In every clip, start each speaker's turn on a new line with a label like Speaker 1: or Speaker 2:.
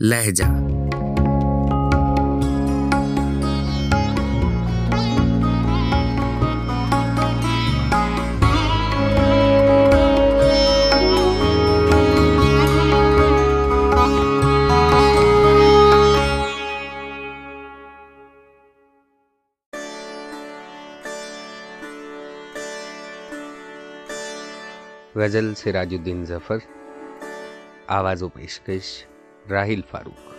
Speaker 1: لہجہ۔ غزل سراج الدین ظفر آواز و پیشکش۔ راہیل فاروق۔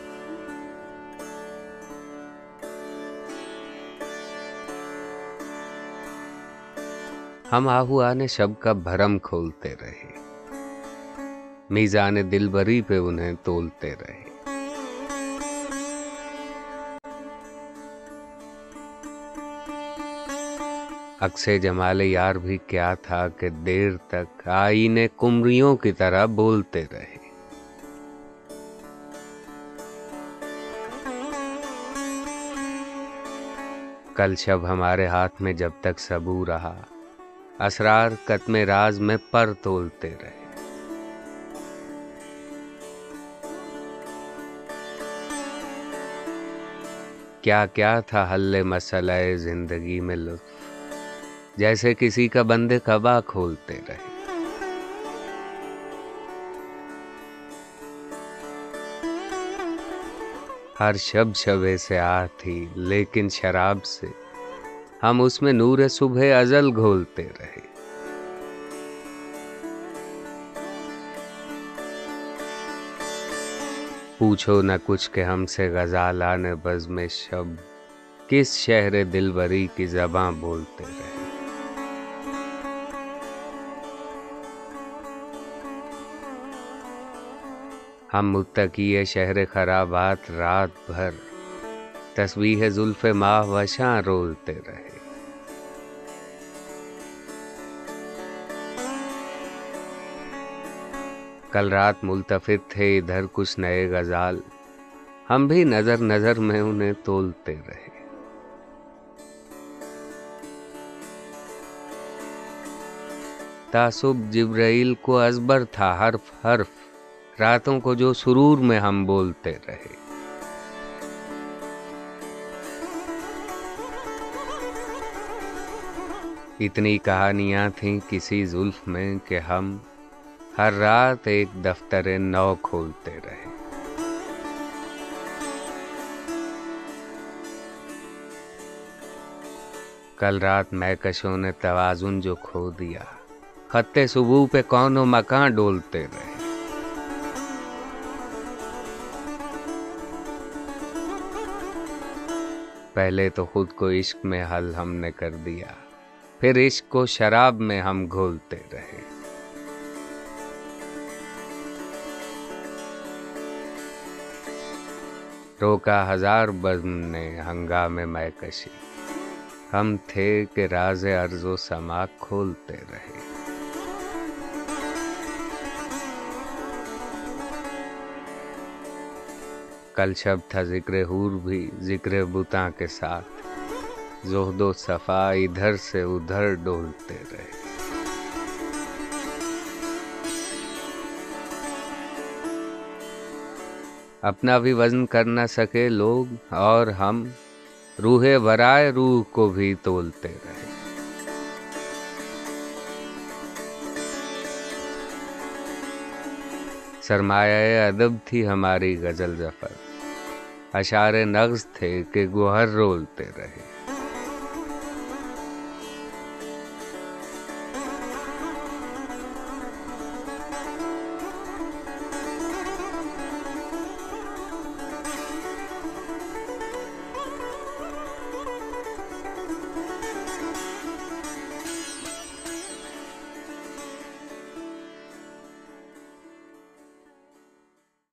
Speaker 1: ہم آہو شب کا بھرم کھولتے رہے۔ میزان دل بری پہ انہیں تولتے رہے۔ اکثر جمال یار بھی کیا تھا کہ دیر تک آئینے کمریوں کی طرح بولتے رہے۔ کل شب ہمارے ہاتھ میں جب تک سبو رہا۔ اسرار قتم راز میں پر تولتے رہے۔ کیا کیا تھا حل مسئلہ زندگی میں لطف؟ جیسے کسی کا بندے کبا کھولتے رہے۔ ہر شب شبے سے آ تھی، لیکن شراب سے ہم اس میں نور صبح ازل گھولتے رہے۔ پوچھو نہ کچھ کہ ہم سے غزالان بز میں شب کس شہر دل بری کی زباں بولتے رہے۔ ہم متقی شہر خرابات رات بھر۔ تصویر زلف ماہ وشاں رولتے رہے۔ کل رات ملتفت تھے، ادھر کچھ نئے غزال۔ ہم بھی نظر نظر میں انہیں تولتے رہے۔ تعصب جبرائیل کو ازبر تھا، حرف حرف۔ راتوں کو جو سرور میں ہم بولتے رہے۔ اتنی کہانیاں تھیں کسی زلف میں کہ ہم ہر رات ایک دفتر نو کھولتے رہے۔ کل رات میں کشوں نے توازن جو کھو دیا۔ خطے صبح پہ کون و مکان ڈولتے رہے۔ پہلے تو خود کو عشق میں حل ہم نے کر دیا، پھر عشق کو شراب میں ہم گھولتے رہے۔ روکا ہزار بزم نے ہنگامے میں کشی۔ ہم تھے کہ راز ارض و سما کھولتے رہے۔ کل شب تھا ذکر حور بھی، ذکر بتا کے ساتھ۔ زہد و صفا ادھر سے ادھر ڈولتے رہے۔ اپنا بھی وزن کر نہ سکے لوگ، اور ہم روح برائے روح کو بھی تولتے رہے۔ سرمایہ ادب تھی ہماری غزل ظفر۔ اشار نغز تھے کہ گوہر رولتے رہے۔